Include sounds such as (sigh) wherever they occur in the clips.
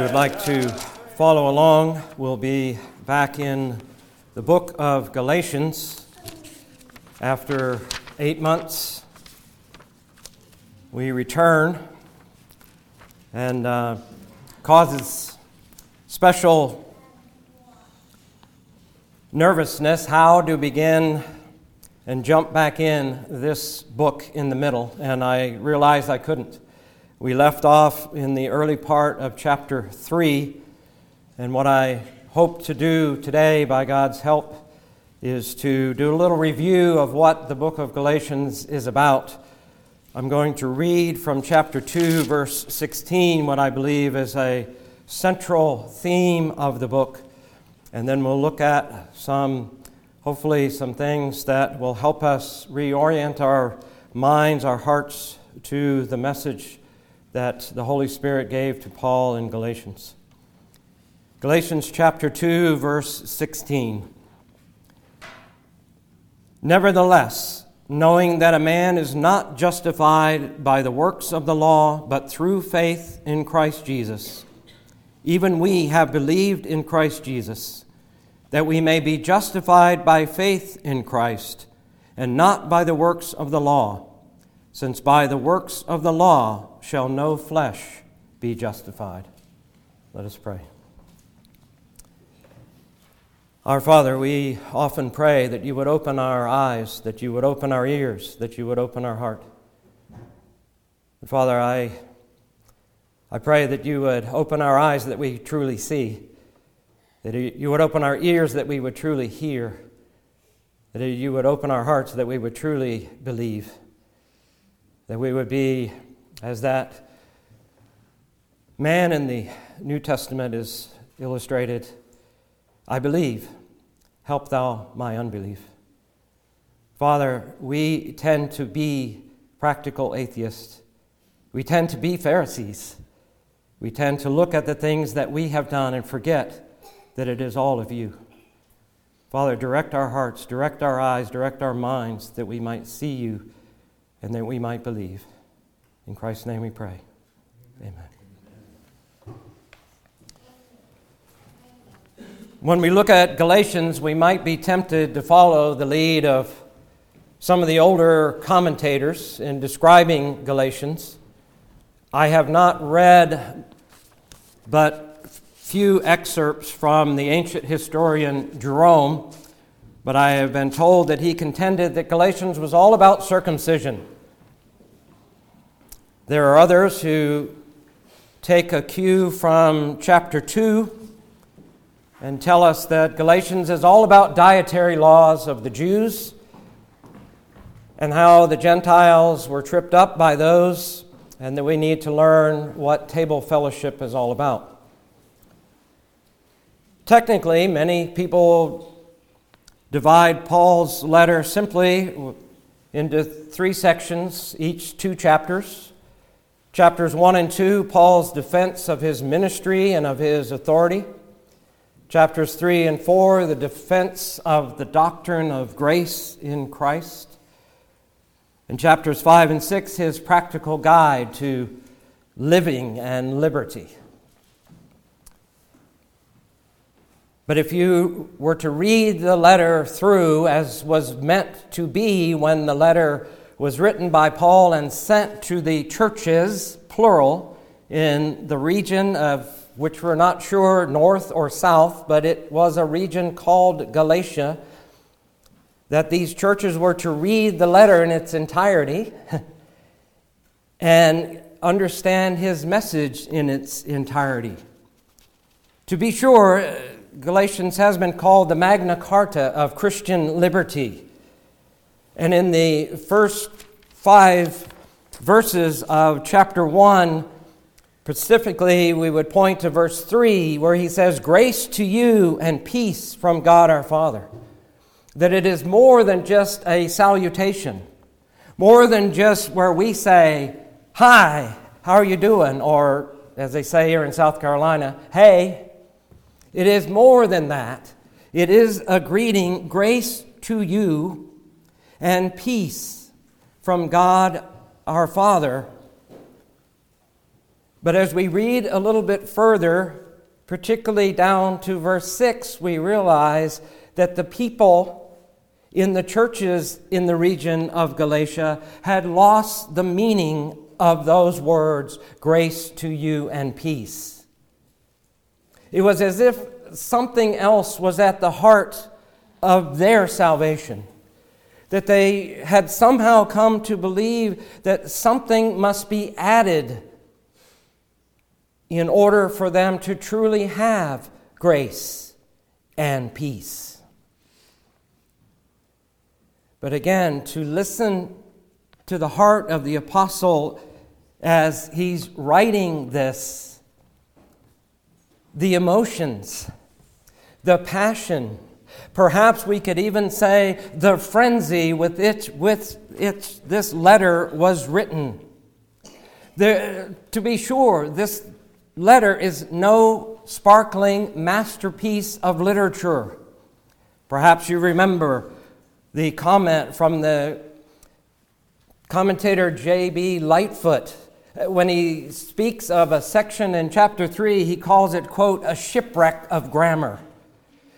you would like to follow along, we'll be back in the book of Galatians after eight months. We return and uh, causes special nervousness how to begin and jump back in this book in the middle, and I realized I couldn't. We left off in the early part of chapter 3, and what I hope to do today, by God's help, is to do a little review of what the book of Galatians is about. I'm going to read from chapter 2, verse 16, what I believe is a central theme of the book, and then we'll look at some, hopefully, some things that will help us reorient our minds, our hearts to the message that the Holy Spirit gave to Paul in Galatians. Galatians chapter 2, verse 16. Nevertheless, knowing that a man is not justified by the works of the law, but through faith in Christ Jesus, even we have believed in Christ Jesus, that we may be justified by faith in Christ, and not by the works of the law since by the works of the law shall no flesh be justified. Let us pray. Our Father, we often pray that you would open our eyes, that you would open our ears, that you would open our heart. And Father, I, I pray that you would open our eyes that we truly see, that you would open our ears that we would truly hear, that you would open our hearts that we would truly believe that we would be as that man in the New Testament is illustrated I believe, help thou my unbelief. Father, we tend to be practical atheists. We tend to be Pharisees. We tend to look at the things that we have done and forget that it is all of you. Father, direct our hearts, direct our eyes, direct our minds that we might see you and that we might believe. In Christ's name we pray. Amen. When we look at Galatians, we might be tempted to follow the lead of some of the older commentators in describing Galatians. I have not read but few excerpts from the ancient historian Jerome but I have been told that he contended that Galatians was all about circumcision. There are others who take a cue from chapter 2 and tell us that Galatians is all about dietary laws of the Jews and how the Gentiles were tripped up by those, and that we need to learn what table fellowship is all about. Technically, many people divide Paul's letter simply into three sections, each two chapters. Chapters 1 and 2, Paul's defense of his ministry and of his authority. Chapters 3 and 4, the defense of the doctrine of grace in Christ. And chapters 5 and 6, his practical guide to living and liberty. But if you were to read the letter through as was meant to be when the letter was written by Paul and sent to the churches, plural, in the region of which we're not sure north or south, but it was a region called Galatia, that these churches were to read the letter in its entirety (laughs) and understand his message in its entirety. To be sure, Galatians has been called the Magna Carta of Christian liberty. And in the first five verses of chapter 1, specifically, we would point to verse 3, where he says, Grace to you and peace from God our Father. That it is more than just a salutation, more than just where we say, Hi, how are you doing? Or, as they say here in South Carolina, Hey. It is more than that. It is a greeting, grace to you and peace from God our Father But as we read a little bit further, particularly down to verse 6, we realize that the people in the churches in the region of Galatia had lost the meaning of those words, grace to you and peace. It was as if something else was at the heart of their salvation. That they had somehow come to believe that something must be added in order for them to truly have grace and peace. But again, to listen to the heart of the apostle as he's writing this, the emotions, the passion, perhaps we could even say the frenzy with which with it, this letter was written. There, to be sure, this letter is no sparkling masterpiece of literature. Perhaps you remember the comment from the commentator J.B. Lightfoot. When he speaks of a section in chapter 3, he calls it, quote, a shipwreck of grammar.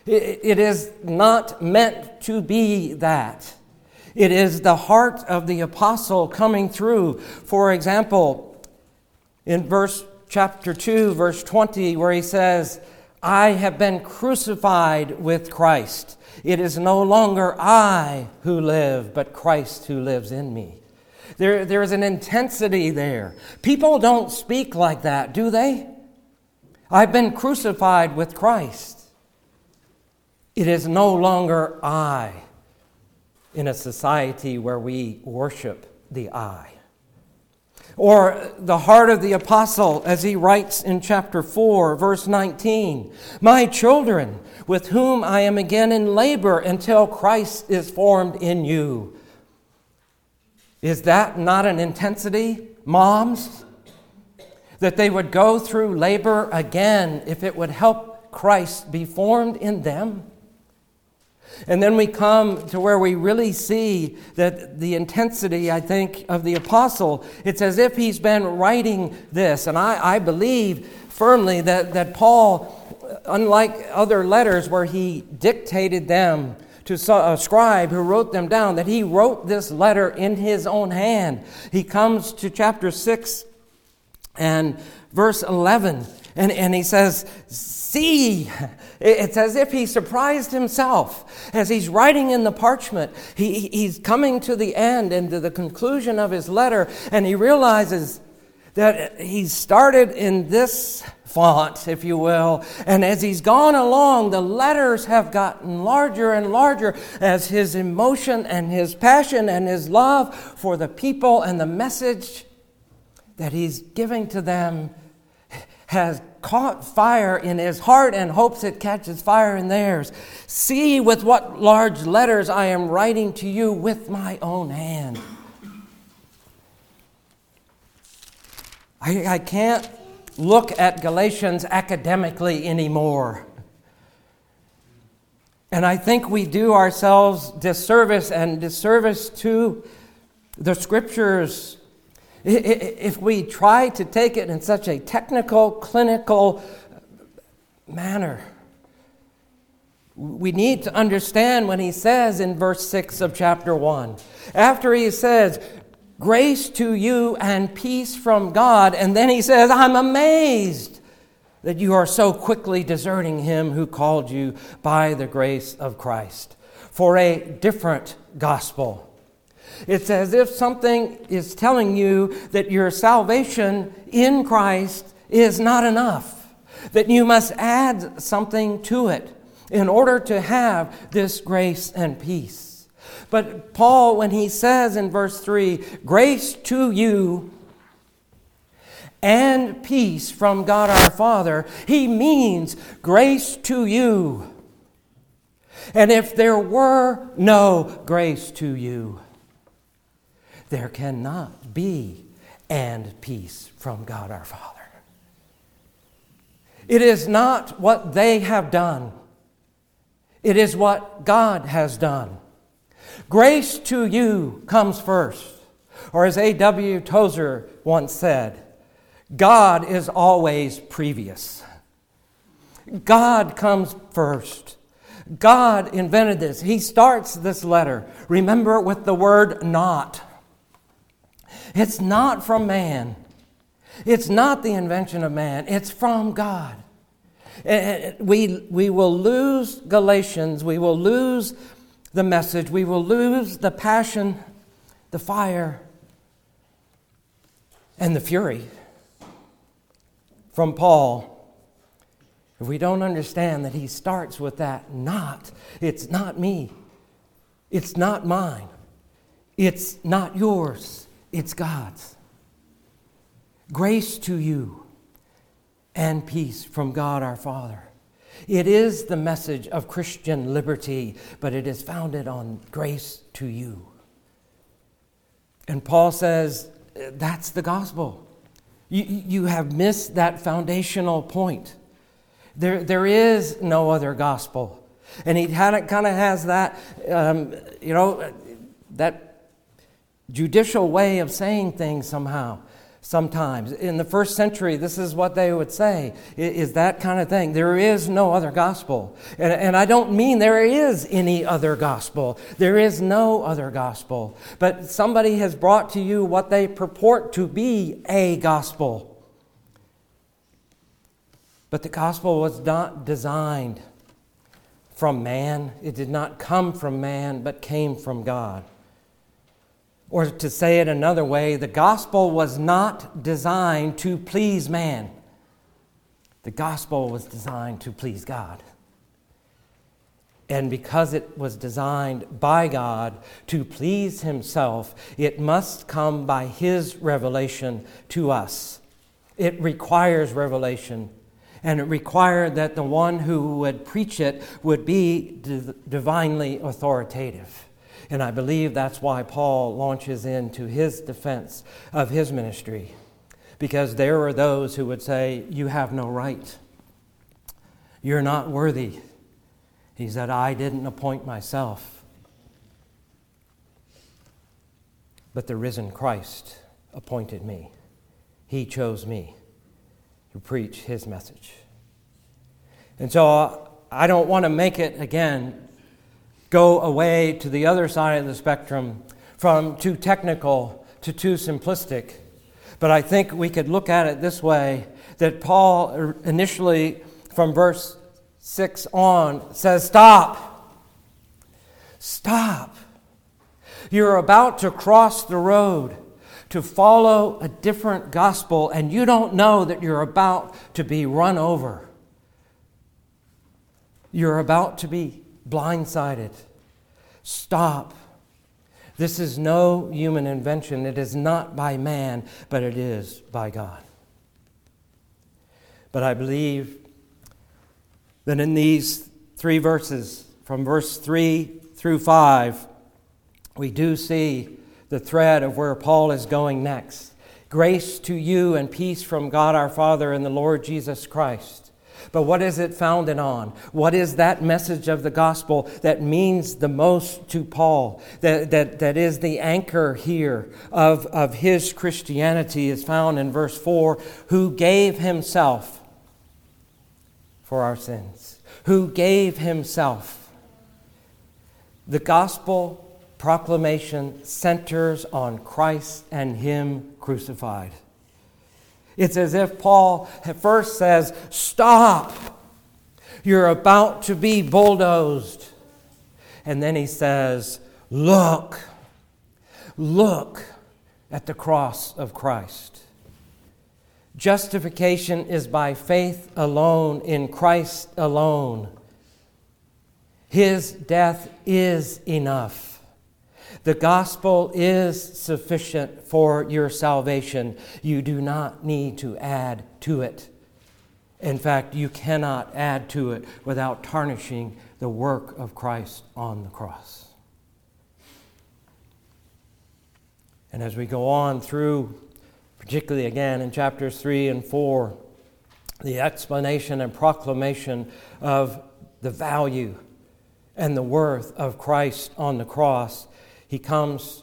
It is not meant to be that. It is the heart of the apostle coming through. For example, in verse chapter 2, verse 20, where he says, I have been crucified with Christ. It is no longer I who live, but Christ who lives in me. There, there's an intensity there. People don't speak like that, do they? I've been crucified with Christ. It is no longer I in a society where we worship the I. Or the heart of the apostle as he writes in chapter 4, verse 19 My children, with whom I am again in labor until Christ is formed in you. Is that not an intensity, moms? That they would go through labor again if it would help Christ be formed in them? And then we come to where we really see that the intensity, I think, of the apostle. It's as if he's been writing this. And I, I believe firmly that, that Paul, unlike other letters where he dictated them to a scribe who wrote them down, that he wrote this letter in his own hand. He comes to chapter 6 and verse 11, and, and he says, See, it's as if he surprised himself as he's writing in the parchment. He, he's coming to the end and to the conclusion of his letter, and he realizes that he's started in this font, if you will, and as he's gone along, the letters have gotten larger and larger as his emotion and his passion and his love for the people and the message that he's giving to them has caught fire in his heart and hopes it catches fire in theirs. See with what large letters I am writing to you with my own hand. I, I can't look at Galatians academically anymore. And I think we do ourselves disservice and disservice to the scriptures if we try to take it in such a technical, clinical manner. We need to understand when he says in verse 6 of chapter 1, after he says, Grace to you and peace from God, and then he says, I'm amazed that you are so quickly deserting him who called you by the grace of Christ for a different gospel it's as if something is telling you that your salvation in Christ is not enough, that you must add something to it in order to have this grace and peace. But Paul, when he says in verse 3, grace to you and peace from God our Father, he means grace to you. And if there were no grace to you, there cannot be and peace from God our Father. It is not what they have done, it is what God has done. Grace to you comes first. Or as A.W. Tozer once said, God is always previous. God comes first. God invented this. He starts this letter, remember, with the word not. It's not from man, it's not the invention of man, it's from God. Eh, eh, eh, we, we will lose Galatians, we will lose the message, we will lose the passion, the fire, and the fury from Paul. If we don't understand that he starts with that not, it's not me, it's not mine, it's not yours, it's God's. Grace to you and peace from God our Father. It is the message of Christian liberty, but it is founded on grace to you. And Paul says that's the gospel. You, you have missed that foundational point. There, there is no other gospel. And he kind of has that, um, you know, that judicial way of saying things somehow sometimes. In the first century, this is what they would say, is that kind of thing. There is no other gospel. And, and I don't mean there is any other gospel. There is no other gospel. But somebody has brought to you what they purport to be a gospel. But the gospel was not designed from man, it did not come from man, but came from God. Or to say it another way, the gospel was not designed to please man. The gospel was designed to please God. And because it was designed by God to please Himself, it must come by His revelation to us. It requires revelation and it required that the one who would preach it would be divinely authoritative. And I believe that's why Paul launches into his defense of his ministry, because there are those who would say, You have no right. You're not worthy. He said, I didn't appoint myself, but the risen Christ appointed me. He chose me to preach his message. And so uh, I don't want to make it again go away to the other side of the spectrum from too technical to too simplistic. But I think we could look at it this way that Paul er, initially, from verse 6 on, says, Stop. Stop. You're about to cross the road to follow a different gospel, and you don't know that you're about to be run over. You're about to be blindsided. Stop. This is no human invention. It is not by man, but it is by God. But I believe that in these three verses, from verse 3 through 5, we do see the thread of where Paul is going next. Grace to you and peace from God our Father and the Lord Jesus Christ. But what is it founded on? What is that message of the gospel that means the most to Paul? That, that, that is the anchor here of, of his Christianity is found in verse 4 who gave himself for our sins. Who gave himself. The gospel proclamation centers on Christ and Him crucified. It's as if Paul first says, Stop, you're about to be bulldozed. And then he says, Look, look at the cross of Christ. Justification is by faith alone, in Christ alone. His death is enough. The gospel is sufficient for your salvation. You do not need to add to it. In fact, you cannot add to it without tarnishing the work of Christ on the cross. And as we go on through, particularly again in chapters 3 and 4, the explanation and proclamation of the value and the worth of Christ on the cross he comes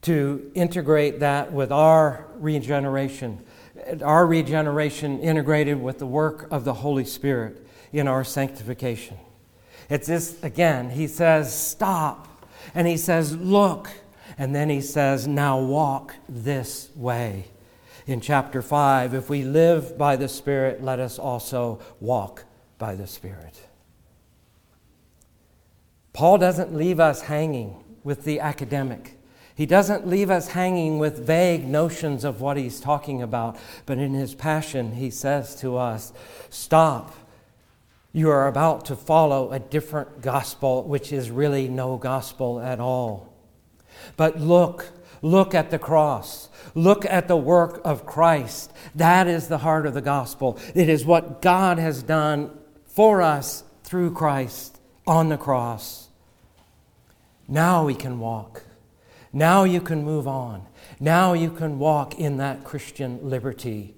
to integrate that with our regeneration. our regeneration integrated with the work of the Holy Spirit in our sanctification. It's this, again, he says, stop. And he says, look. And then he says, now walk this way. In chapter 5, if we live by the Spirit, let us also walk by the Spirit. Paul doesn't leave us hanging with the academic. He doesn't leave us hanging with vague notions of what he's talking about, but in his passion, he says to us, Stop. You are about to follow a different gospel, which is really no gospel at all. But look, look at the cross. Look at the work of Christ. That is the heart of the gospel. It is what God has done for us through Christ on the cross. Now we can walk. Now you can move on. Now you can walk in that Christian liberty,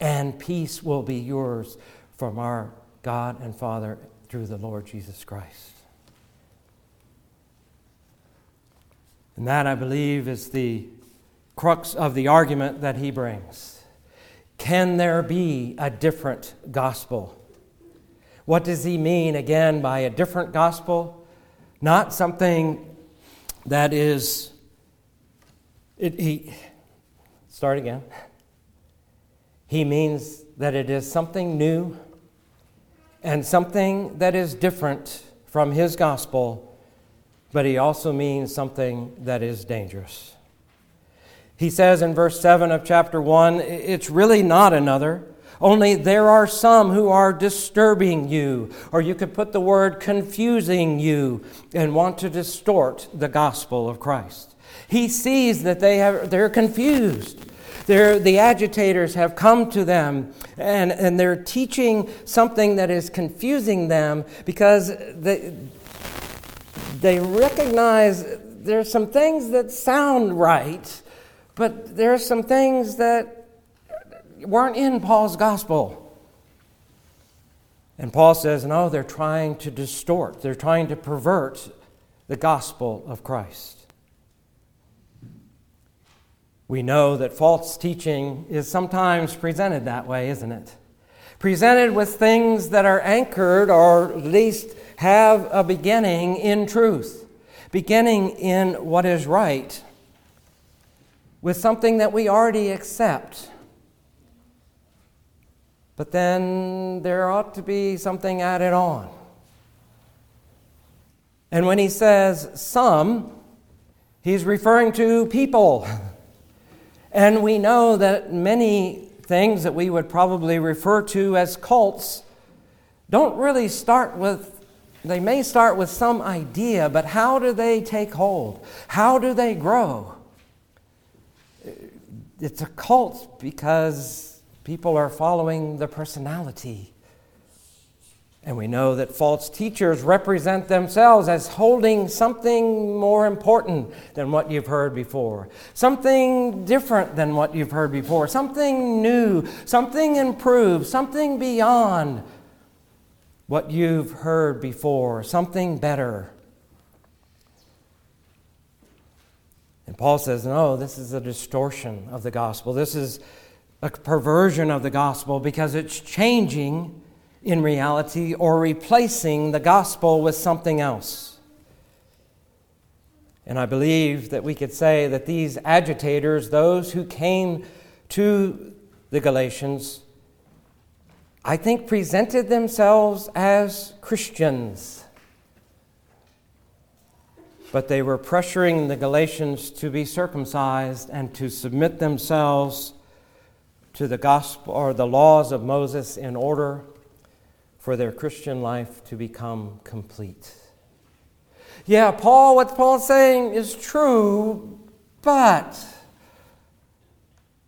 and peace will be yours from our God and Father through the Lord Jesus Christ. And that, I believe, is the crux of the argument that he brings. Can there be a different gospel? What does he mean, again, by a different gospel? Not something that is. It, he, start again. He means that it is something new and something that is different from his gospel, but he also means something that is dangerous. He says in verse 7 of chapter 1 it's really not another, only there are some who are disturbing you, or you could put the word confusing you, and want to distort the gospel of Christ. He sees that they have, they're confused. They're, the agitators have come to them and, and they're teaching something that is confusing them because they, they recognize there's some things that sound right, but there are some things that weren't in Paul's gospel. And Paul says, no, they're trying to distort, they're trying to pervert the gospel of Christ. We know that false teaching is sometimes presented that way, isn't it? Presented with things that are anchored or at least have a beginning in truth, beginning in what is right, with something that we already accept. But then there ought to be something added on. And when he says some, he's referring to people. (laughs) And we know that many things that we would probably refer to as cults don't really start with, they may start with some idea, but how do they take hold? How do they grow? It's a cult because people are following the personality. And we know that false teachers represent themselves as holding something more important than what you've heard before, something different than what you've heard before, something new, something improved, something beyond what you've heard before, something better. And Paul says, no, this is a distortion of the gospel. This is a perversion of the gospel because it's changing in reality or replacing the gospel with something else. And I believe that we could say that these agitators, those who came to the Galatians, I think presented themselves as Christians. But they were pressuring the Galatians to be circumcised and to submit themselves to the gospel or the laws of Moses in order for their Christian life to become complete. Yeah, Paul, what Paul's saying is true, but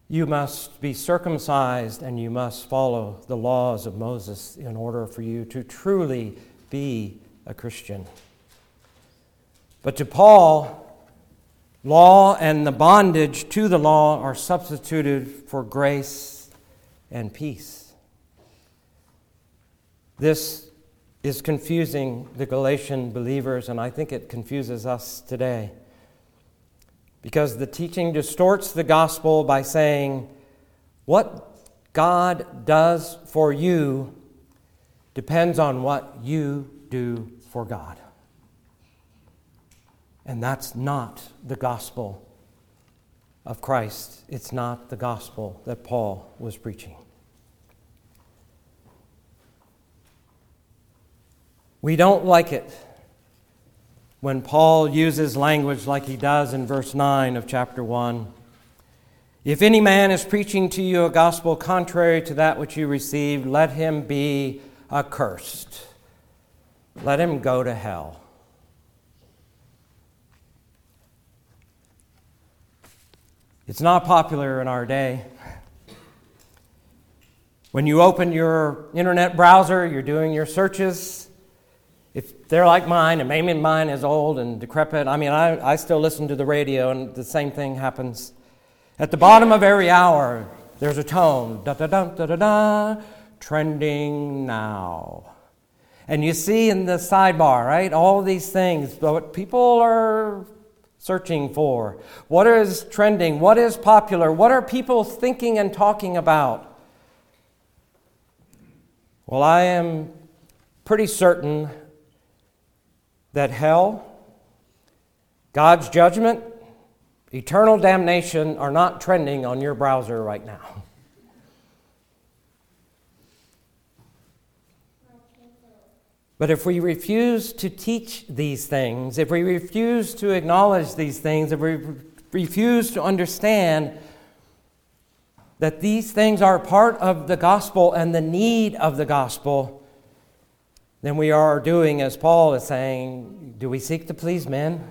you must be circumcised and you must follow the laws of Moses in order for you to truly be a Christian. But to Paul, law and the bondage to the law are substituted for grace and peace. This is confusing the Galatian believers, and I think it confuses us today. Because the teaching distorts the gospel by saying, What God does for you depends on what you do for God. And that's not the gospel of Christ. It's not the gospel that Paul was preaching. We don't like it when Paul uses language like he does in verse 9 of chapter 1. If any man is preaching to you a gospel contrary to that which you received, let him be accursed. Let him go to hell. It's not popular in our day. When you open your internet browser, you're doing your searches, if they're like mine, and maybe mine is old and decrepit, I mean, I, I still listen to the radio, and the same thing happens. At the bottom of every hour, there's a tone da da da da da da, trending now. And you see in the sidebar, right, all these things, but people are searching for. What is trending? What is popular? What are people thinking and talking about? Well, I am pretty certain that hell, God's judgment, eternal damnation are not trending on your browser right now. But if we refuse to teach these things, if we refuse to acknowledge these things, if we refuse to understand that these things are part of the gospel and the need of the gospel, then we are doing, as Paul is saying, do we seek to please men?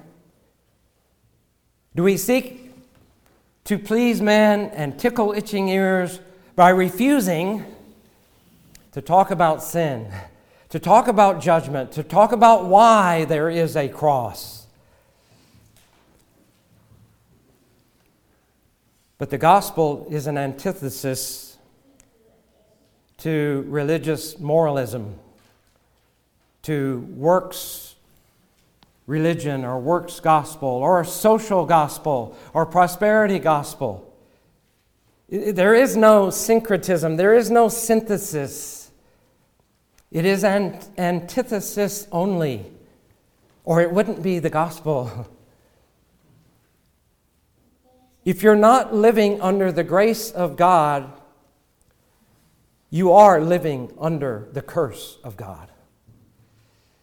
Do we seek to please men and tickle itching ears by refusing to talk about sin, to talk about judgment, to talk about why there is a cross? But the gospel is an antithesis to religious moralism to works religion or works gospel or a social gospel or prosperity gospel. There is no syncretism, there is no synthesis. It is an antithesis only, or it wouldn't be the gospel. (laughs) If you're not living under the grace of God, you are living under the curse of God.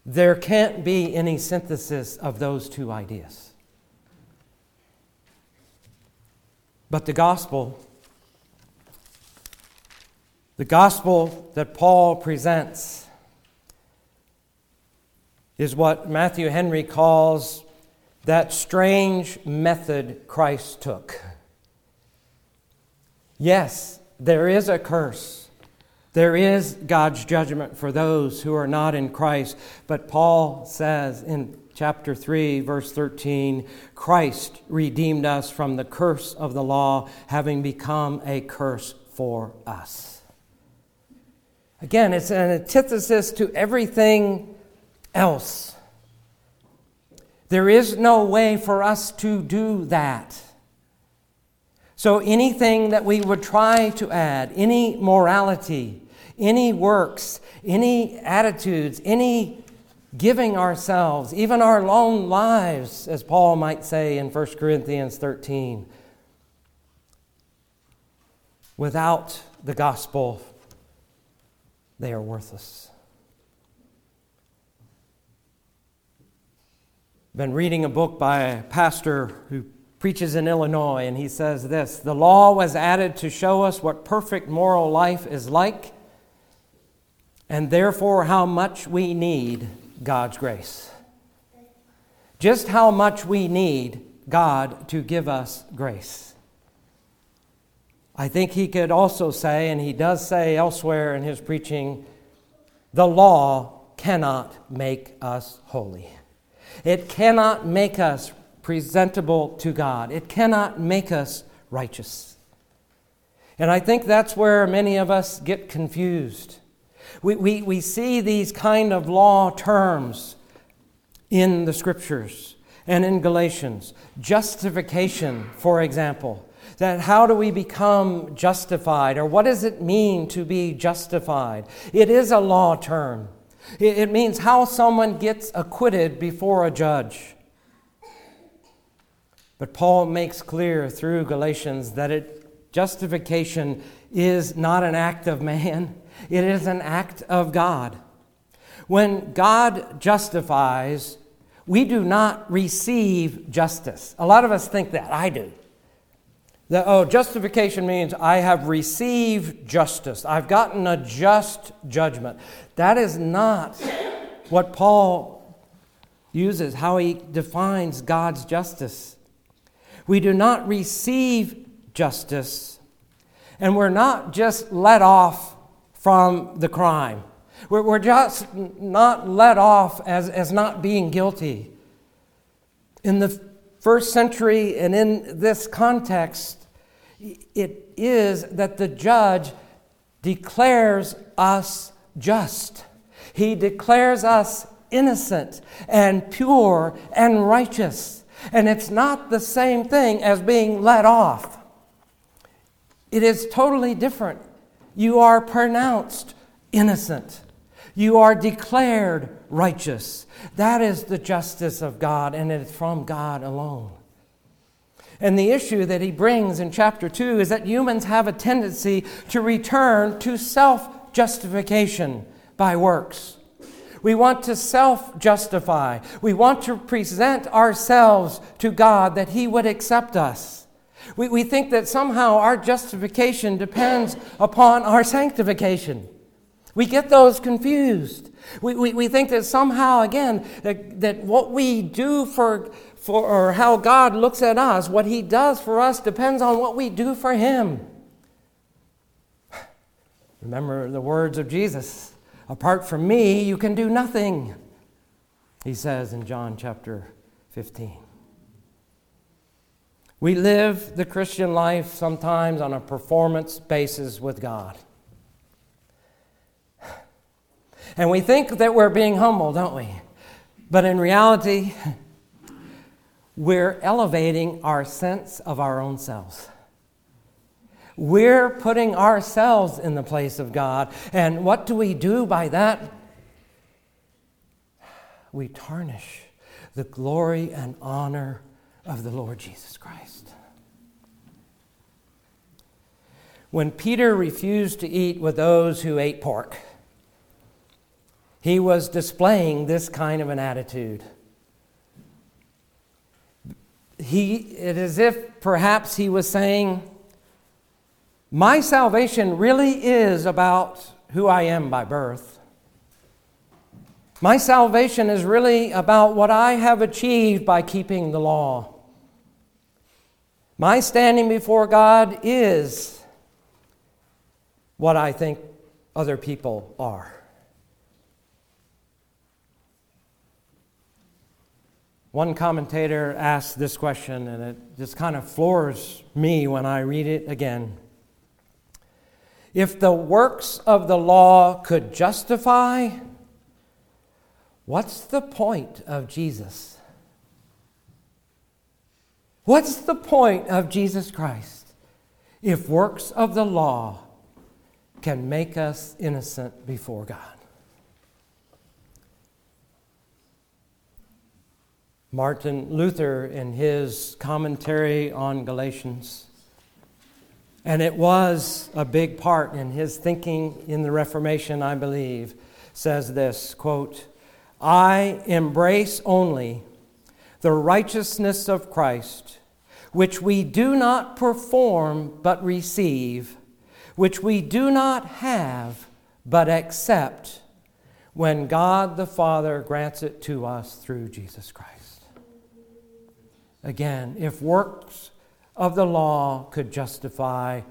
There can't be any synthesis of those two ideas. But the gospel, the gospel that Paul presents, is what Matthew Henry calls that strange method Christ took. Yes, there is a curse. There is God's judgment for those who are not in Christ. But Paul says in chapter 3, verse 13 Christ redeemed us from the curse of the law, having become a curse for us. Again, it's an antithesis to everything else. There is no way for us to do that. So anything that we would try to add, any morality, any works, any attitudes, any giving ourselves, even our lone lives, as Paul might say in 1 Corinthians 13, without the gospel, they are worthless. Been reading a book by a pastor who preaches in Illinois, and he says this The law was added to show us what perfect moral life is like, and therefore how much we need God's grace. Just how much we need God to give us grace. I think he could also say, and he does say elsewhere in his preaching, the law cannot make us holy. It cannot make us presentable to God. It cannot make us righteous. And I think that's where many of us get confused. We, we, we see these kind of law terms in the scriptures and in Galatians. Justification, for example. That how do we become justified or what does it mean to be justified? It is a law term. It means how someone gets acquitted before a judge. But Paul makes clear through Galatians that it, justification is not an act of man, it is an act of God. When God justifies, we do not receive justice. A lot of us think that. I do. That, oh, justification means I have received justice. I've gotten a just judgment. That is not what Paul uses, how he defines God's justice. We do not receive justice, and we're not just let off from the crime. We're, we're just not let off as, as not being guilty. In the first century and in this context, it is that the judge declares us just. He declares us innocent and pure and righteous. And it's not the same thing as being let off. It is totally different. You are pronounced innocent. You are declared righteous. That is the justice of God, and it's from God alone. And the issue that he brings in chapter 2 is that humans have a tendency to return to self justification by works. We want to self justify. We want to present ourselves to God that He would accept us. We, we think that somehow our justification depends upon our sanctification. We get those confused. We, we, we think that somehow, again, that, that what we do for for, or how God looks at us, what He does for us depends on what we do for Him. (sighs) Remember the words of Jesus apart from me, you can do nothing, He says in John chapter 15. We live the Christian life sometimes on a performance basis with God. And we think that we're being humble, don't we? But in reality, we're elevating our sense of our own selves. We're putting ourselves in the place of God. And what do we do by that? We tarnish the glory and honor of the Lord Jesus Christ. When Peter refused to eat with those who ate pork, he was displaying this kind of an attitude he, it is as if perhaps he was saying, My salvation really is about who I am by birth. My salvation is really about what I have achieved by keeping the law. My standing before God is what I think other people are. One commentator asked this question, and it just kind of floors me when I read it again. If the works of the law could justify, what's the point of Jesus? What's the point of Jesus Christ if works of the law can make us innocent before God? Martin Luther in his commentary on Galatians. And it was a big part in his thinking in the Reformation, I believe, says this quote, I embrace only the righteousness of Christ, which we do not perform but receive, which we do not have but accept when God the Father grants it to us through Jesus Christ. Again, if works of the law could justify,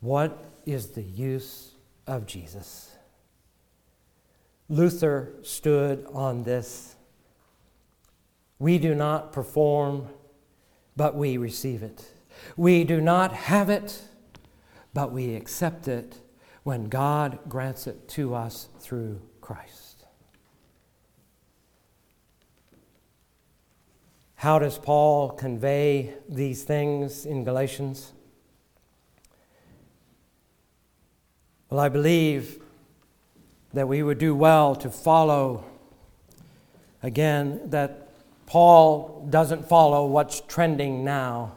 what is the use of Jesus? Luther stood on this. We do not perform, but we receive it. We do not have it, but we accept it when God grants it to us through Christ. How does Paul convey these things in Galatians? Well, I believe that we would do well to follow, again, that Paul doesn't follow what's trending now,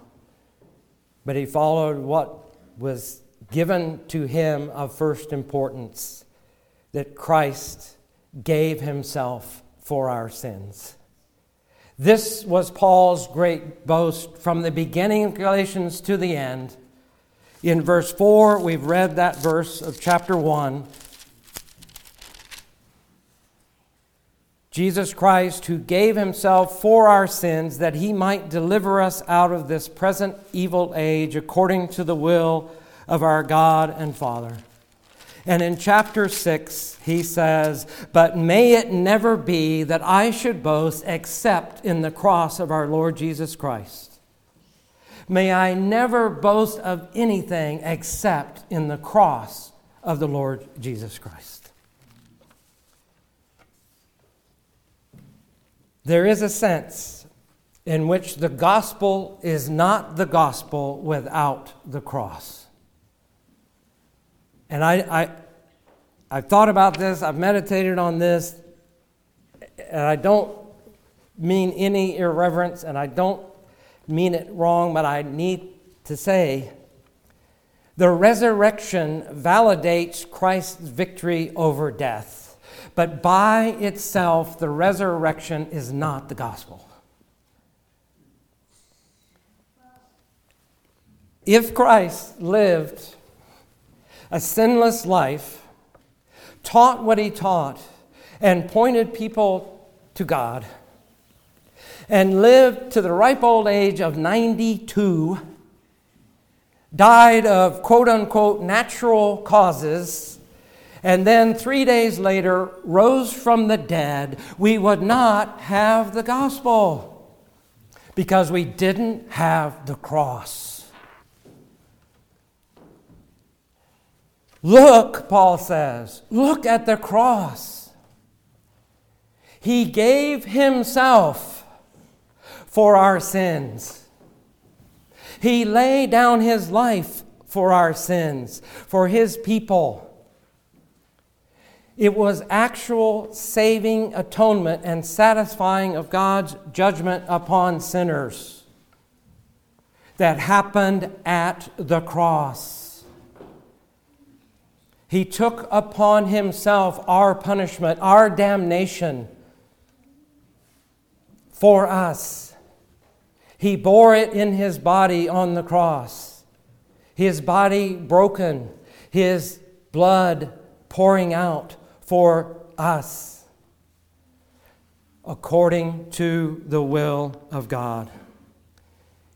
but he followed what was given to him of first importance that Christ gave himself for our sins. This was Paul's great boast from the beginning of Galatians to the end. In verse 4, we've read that verse of chapter 1. Jesus Christ, who gave himself for our sins that he might deliver us out of this present evil age according to the will of our God and Father. And in chapter 6, he says, But may it never be that I should boast except in the cross of our Lord Jesus Christ. May I never boast of anything except in the cross of the Lord Jesus Christ. There is a sense in which the gospel is not the gospel without the cross. And I, I, I've thought about this, I've meditated on this, and I don't mean any irreverence, and I don't mean it wrong, but I need to say the resurrection validates Christ's victory over death. But by itself, the resurrection is not the gospel. If Christ lived a sinless life, taught what he taught, and pointed people to God, and lived to the ripe old age of 92, died of quote unquote natural causes, and then three days later rose from the dead, we would not have the gospel because we didn't have the cross. Look, Paul says, look at the cross. He gave himself for our sins. He laid down his life for our sins, for his people. It was actual saving atonement and satisfying of God's judgment upon sinners that happened at the cross. He took upon himself our punishment, our damnation for us. He bore it in his body on the cross. His body broken, his blood pouring out for us according to the will of God.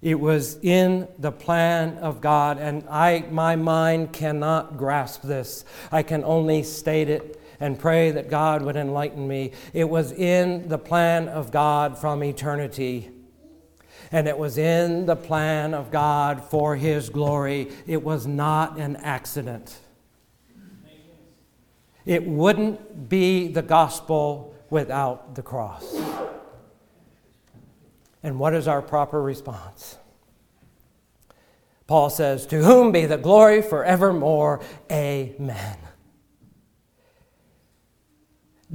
It was in the plan of God, and I, my mind cannot grasp this. I can only state it and pray that God would enlighten me. It was in the plan of God from eternity, and it was in the plan of God for His glory. It was not an accident. It wouldn't be the gospel without the cross. And what is our proper response? Paul says, To whom be the glory forevermore. Amen.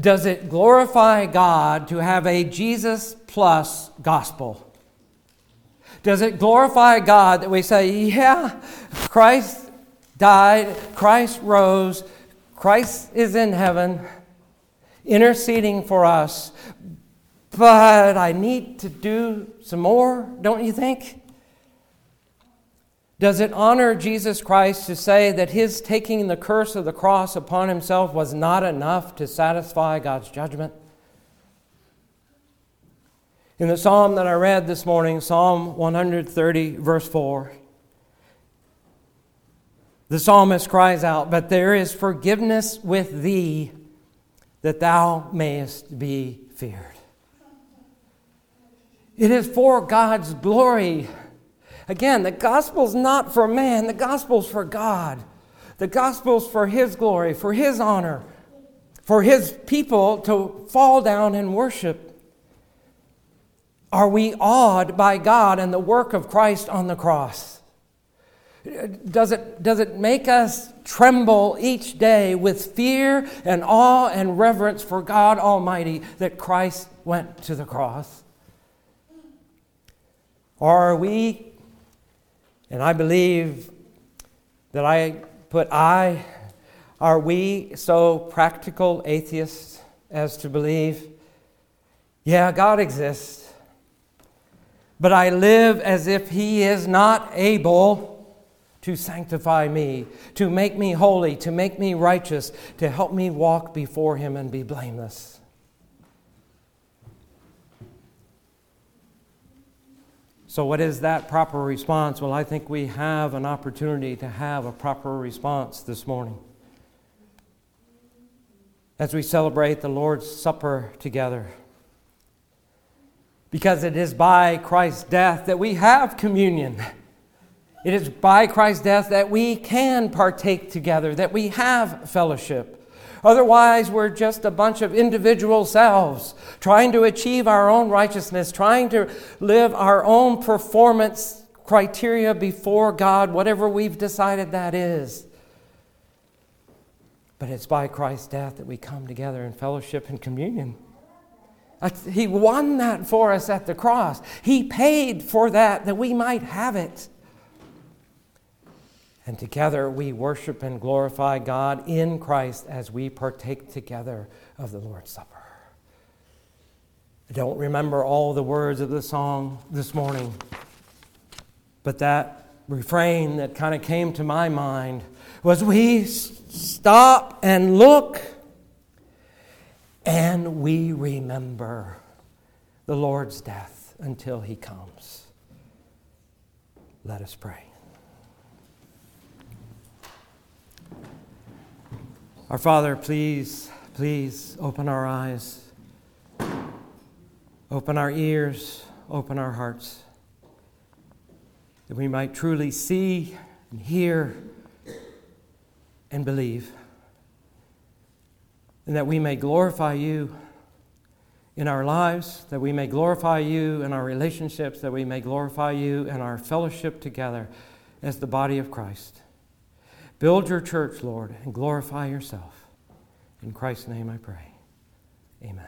Does it glorify God to have a Jesus plus gospel? Does it glorify God that we say, yeah, Christ died, Christ rose, Christ is in heaven interceding for us, but I need to do some more, don't you think? Does it honor Jesus Christ to say that his taking the curse of the cross upon himself was not enough to satisfy God's judgment? In the psalm that I read this morning, Psalm 130, verse 4, the psalmist cries out, But there is forgiveness with thee that thou mayest be feared. It is for God's glory. Again, the gospel's not for man, the gospel's for God. The gospel's for His glory, for His honor, for His people to fall down and worship. Are we awed by God and the work of Christ on the cross? Does it, does it make us tremble each day with fear and awe and reverence for God Almighty that Christ went to the cross? Are we, and I believe that I put I, are we so practical atheists as to believe, yeah, God exists, but I live as if He is not able to sanctify me, to make me holy, to make me righteous, to help me walk before Him and be blameless. So, what is that proper response? Well, I think we have an opportunity to have a proper response this morning. As we celebrate the Lord's Supper together. Because it is by Christ's death that we have communion. It is by Christ's death that we can partake together, that we have fellowship. Otherwise, we're just a bunch of individual selves trying to achieve our own righteousness, trying to live our own performance criteria before God, whatever we've decided that is. But it's by Christ's death that we come together in fellowship and communion. He won that for us at the cross. He paid for that that we might have it. And together we worship and glorify God in Christ as we partake together of the Lord's Supper. I don't remember all the words of the song this morning, but that refrain that kind of came to my mind was We stop and look and we remember the Lord's death until he comes. Let us pray. Our Father, please, please open our eyes, open our ears, open our hearts, that we might truly see and hear and believe, and that we may glorify you in our lives, that we may glorify you in our relationships, that we may glorify you in our fellowship together as the body of Christ. Build your church, Lord, and glorify yourself. In Christ's name I pray. Amen.